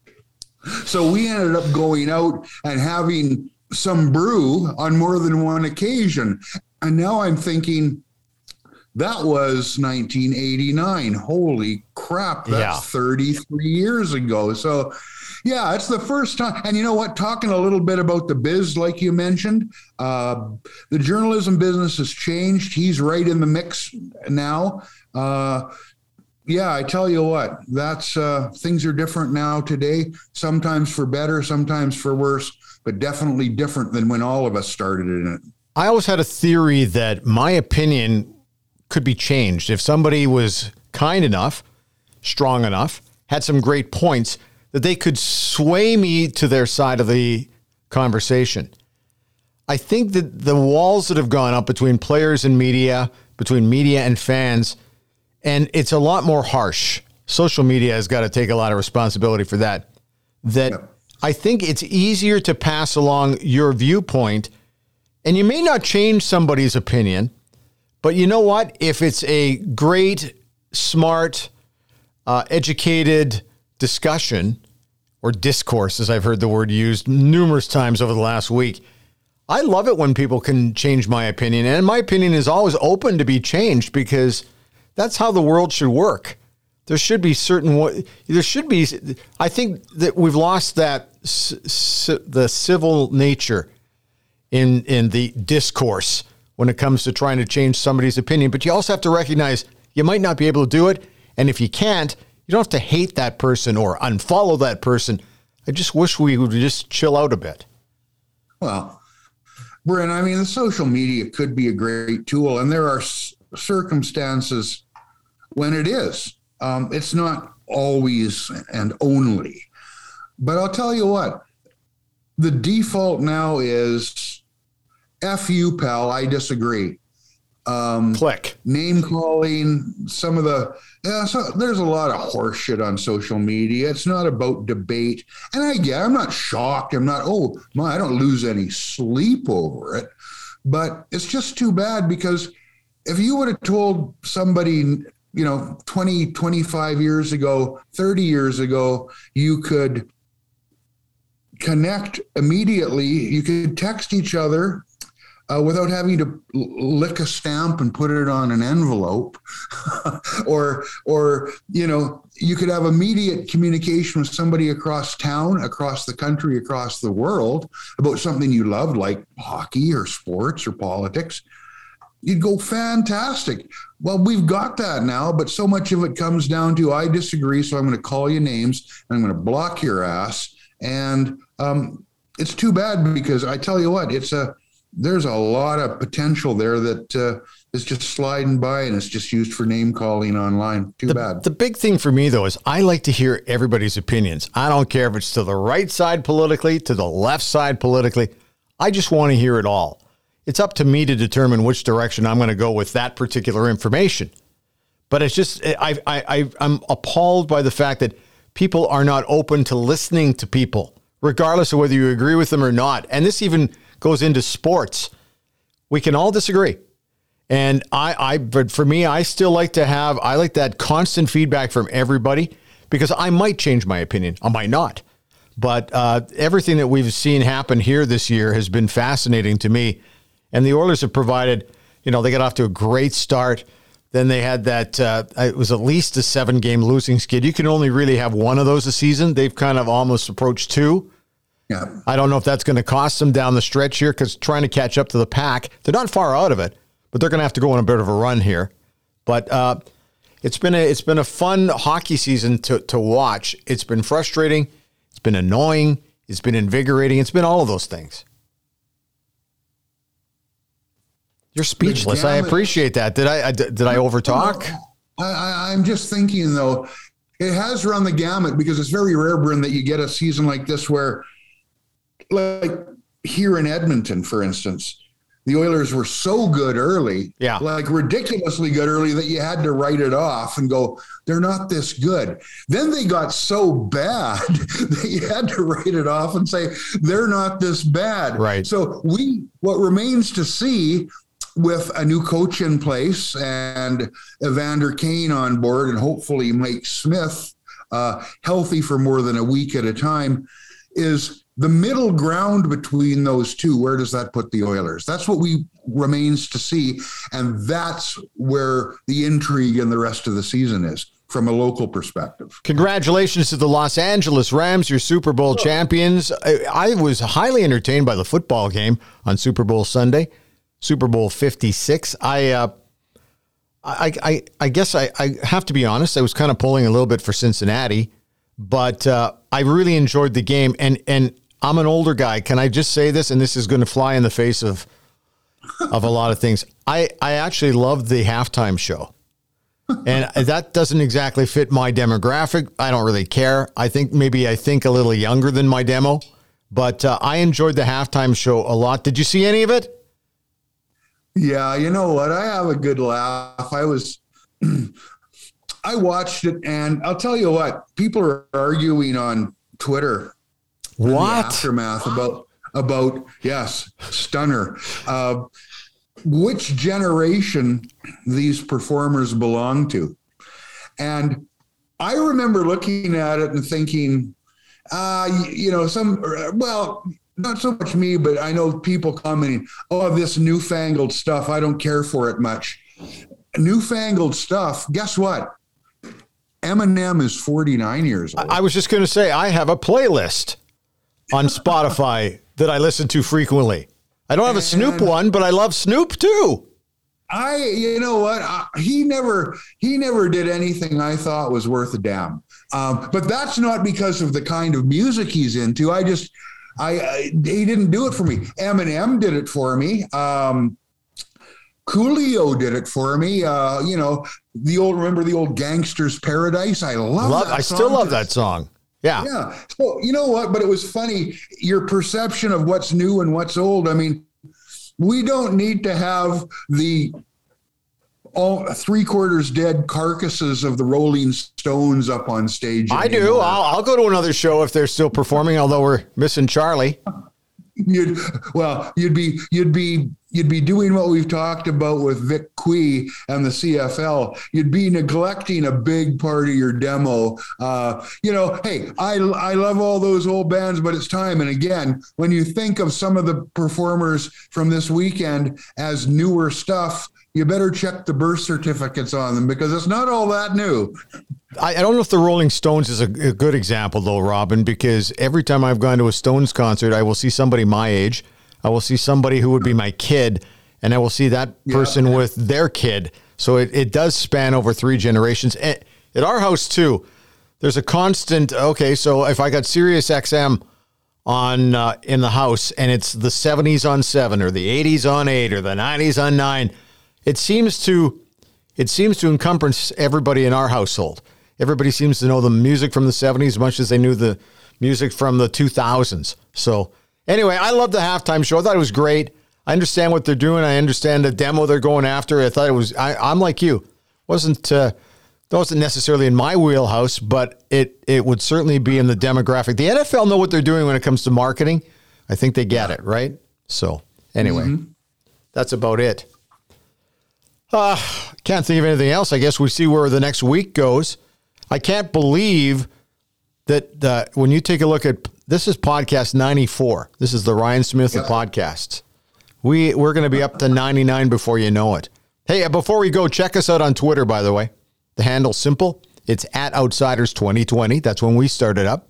So we ended up going out and having some brew on more than one occasion. And now I'm thinking, that was 1989. Holy crap, that's Yeah. 33 years ago. So, yeah, it's the first time. And you know what? Talking a little bit about the biz, like you mentioned, uh, the journalism business has changed. He's right in the mix now. Uh, yeah, I tell you what, that's uh, things are different now today. Sometimes for better, sometimes for worse, but definitely different than when all of us started in it. I always had a theory that my opinion could be changed if somebody was kind enough, strong enough, had some great points that they could sway me to their side of the conversation. I think that the walls that have gone up between players and media, between media and fans, and it's a lot more harsh. Social media has got to take a lot of responsibility for that. That I think it's easier to pass along your viewpoint, and you may not change somebody's opinion, but you know what? If it's a great, smart, uh, educated discussion or discourse, as I've heard the word used numerous times over the last week, I love it when people can change my opinion. And my opinion is always open to be changed because that's how the world should work. There should be certain, wa- there should be, I think that we've lost that, the civil nature in, in the discourse when it comes to trying to change somebody's opinion. But you also have to recognize you might not be able to do it. And if you can't, you don't have to hate that person or unfollow that person. I just wish we would just chill out a bit. Well, Bryn, I mean, the social media could be a great tool, and there are s- circumstances when it is. Um, it's not always and only. But I'll tell you what, the default now is F you, pal. I disagree. Um, Click. name calling, some of the yeah, so there's a lot of horse shit on social media. It's not about debate. And I get I'm not shocked. I'm not, oh my, I don't lose any sleep over it. But it's just too bad because if you would have told somebody, you know, 20, 25 years ago, 30 years ago, you could connect immediately, you could text each other uh, without having to lick a stamp and put it on an envelope, [laughs] or or you know you could have immediate communication with somebody across town, across the country, across the world about something you loved, like hockey or sports or politics. You'd go fantastic. Well, we've got that now, but so much of it comes down to I disagree, so I'm going to call you names and I'm going to block your ass. And um, it's too bad because I tell you what, it's a there's a lot of potential there that uh, is just sliding by and it's just used for name calling online. Too The, bad. the big thing for me, though, is I like to hear everybody's opinions. I don't care if it's to the right side politically, to the left side politically. I just want to hear it all. It's up to me to determine which direction I'm going to go with that particular information. But it's just I I, I I'm appalled by the fact that people are not open to listening to people, regardless of whether you agree with them or not. And this even goes into sports. We can all disagree. And I, I, but for me, I still like to have, I like that constant feedback from everybody because I might change my opinion. I might not. But uh, everything that we've seen happen here this year has been fascinating to me. And the Oilers have provided, you know, they got off to a great start. Then they had that, uh, it was at least a seven game losing skid. You can only really have one of those a season. They've kind of almost approached two. Yeah. I don't know if that's going to cost them down the stretch here because trying to catch up to the pack, they're not far out of it, but they're going to have to go on a bit of a run here. But uh, it's been a it's been a fun hockey season to to watch. It's been frustrating, it's been annoying, it's been invigorating, it's been all of those things. You're speechless. I appreciate that. Did I, I did I overtalk? I, I'm just thinking though, it has run the gamut because it's very rare, Bryn, that you get a season like this where, like here in Edmonton, for instance, the Oilers were so good early, yeah, like ridiculously good early that you had to write it off and go, they're not this good. Then they got so bad [laughs] that you had to write it off and say they're not this bad. Right. So we, what remains to see with a new coach in place and Evander Kane on board, and hopefully Mike Smith uh, healthy for more than a week at a time, is the middle ground between those two. Where does that put the Oilers? That's what we remains to see, and that's where the intrigue in the rest of the season is from a local perspective. Congratulations to the Los Angeles Rams, your Super Bowl champions. I, I was highly entertained by the football game on Super Bowl Sunday. Super Bowl 56. I, uh, I, I, I guess I, I have to be honest. I was kind of pulling a little bit for Cincinnati, but uh, I really enjoyed the game. And and I'm an older guy. Can I just say this? And this is going to fly in the face of of a lot of things. I I actually loved the halftime show, and that doesn't exactly fit my demographic. I don't really care. I think maybe I think a little younger than my demo, but uh, I enjoyed the halftime show a lot. Did you see any of it? Yeah, you know what? I have a good laugh. I was, [clears throat] I watched it, and I'll tell you what. People are arguing on Twitter. What aftermath about about yes, stunner. Uh, which generation these performers belong to, and I remember looking at it and thinking, uh, you, you know, some well, not so much me, but I know people commenting, oh, this newfangled stuff, I don't care for it much. Newfangled stuff, guess what? Eminem is 49 years old. I was just going to say, I have a playlist on Spotify that I listen to frequently. I don't have a Snoop one, but I love Snoop too. I, you know what? I, he never, he never did anything I thought was worth a damn. Um, but that's not because of the kind of music he's into. I just, I, I, he didn't do it for me. Eminem did it for me. Um, Coolio did it for me. Uh, you know, the old remember the old Gangsters Paradise. I love. love I still love that song. Yeah. Yeah. So you know what? But it was funny. Your perception of what's new and what's old. I mean, we don't need to have the all three quarters dead carcasses of the Rolling Stones up on stage. I do. I'll, I'll, go to another show if they're still performing, although we're missing Charlie. You'd well, you'd be you'd be you'd be doing what we've talked about with Vic Cui and the CFL. You'd be neglecting a big part of your demo. Uh, you know, hey, I I love all those old bands, but it's time. And again, when you think of some of the performers from this weekend as newer stuff, you better check the birth certificates on them because it's not all that new. I, I don't know if the Rolling Stones is a, a, good example, though, Robin, because every time I've gone to a Stones concert, I will see somebody my age. I will see somebody who would be my kid, and I will see that person yeah. with their kid. So it, it does span over three generations. At, at our house, too, there's a constant. Okay, so if I got Sirius XM on uh, in the house and it's the 70s on 7 or the 80s on 8 or the 90s on 9 it seems to it seems to encompass everybody in our household. Everybody seems to know the music from the 70s as much as they knew the music from the 2000s. So, anyway, I love the halftime show. I thought it was great. I understand what they're doing. I understand the demo they're going after. I thought it was, I, am like you. wasn't uh, wasn't necessarily in my wheelhouse, but it it would certainly be in the demographic. The NFL know what they're doing when it comes to marketing. I think they get it right. So anyway, Mm-hmm. that's about it. Uh, can't think of anything else. I guess we see where the next week goes. I can't believe that the, when you take a look at this is podcast 94. This is the Ryan Smyth of podcasts. We we're going to be up to 99 before you know it. Hey, uh, before we go, check us out on Twitter by the way. The handle simple. It's at Outsiders 2020. That's when we started up.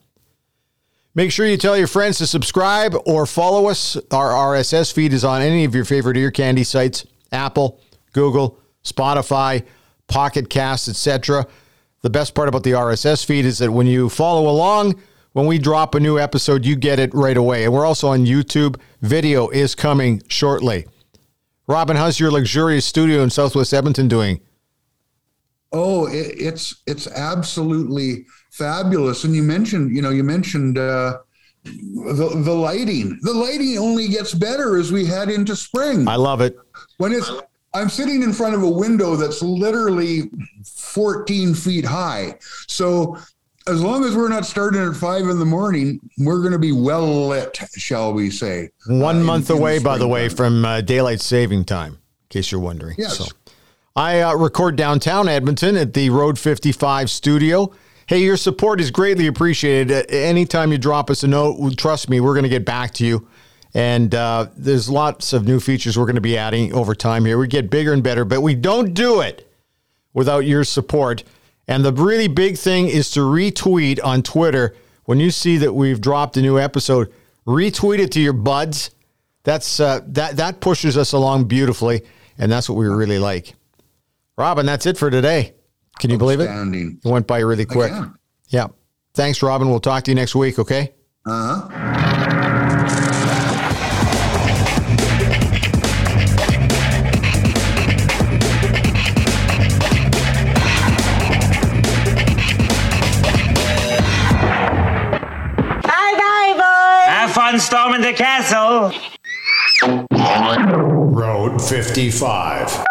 Make sure you tell your friends to subscribe or follow us. Our RSS feed is on any of your favorite ear candy sites Apple, Google, Spotify, Pocket Casts, etc. The best part about the RSS feed is that when you follow along, when we drop a new episode, you get it right away. And we're also on YouTube. Video is coming shortly. Robin, how's your luxurious studio in Southwest Edmonton doing? Oh, it, it's it's absolutely fabulous. And you mentioned, you know, you mentioned uh, the the lighting. The lighting only gets better as we head into spring. I love it. when it's I'm sitting in front of a window that's literally 14 feet high. So as long as we're not starting at five in the morning, we're going to be well lit, shall we say? One uh, in- month in the away, by the way, springtime. from uh, daylight saving time, in case you're wondering. Yes. So, I uh, record downtown Edmonton at the Road 55 studio. Hey, your support is greatly appreciated. Uh, anytime you drop us a note, trust me, we're going to get back to you. And uh, there's lots of new features we're going to be adding over time here. We get bigger and better, but we don't do it without your support. And the really big thing is to retweet on Twitter when you see that we've dropped a new episode. Retweet it to your buds. That's uh, that that pushes us along beautifully, and that's what we really like. Robin, that's it for today. Can you believe it? It went by really quick. Yeah. Thanks, Robin. We'll talk to you next week. Okay. Uh huh. Castle. Road 55.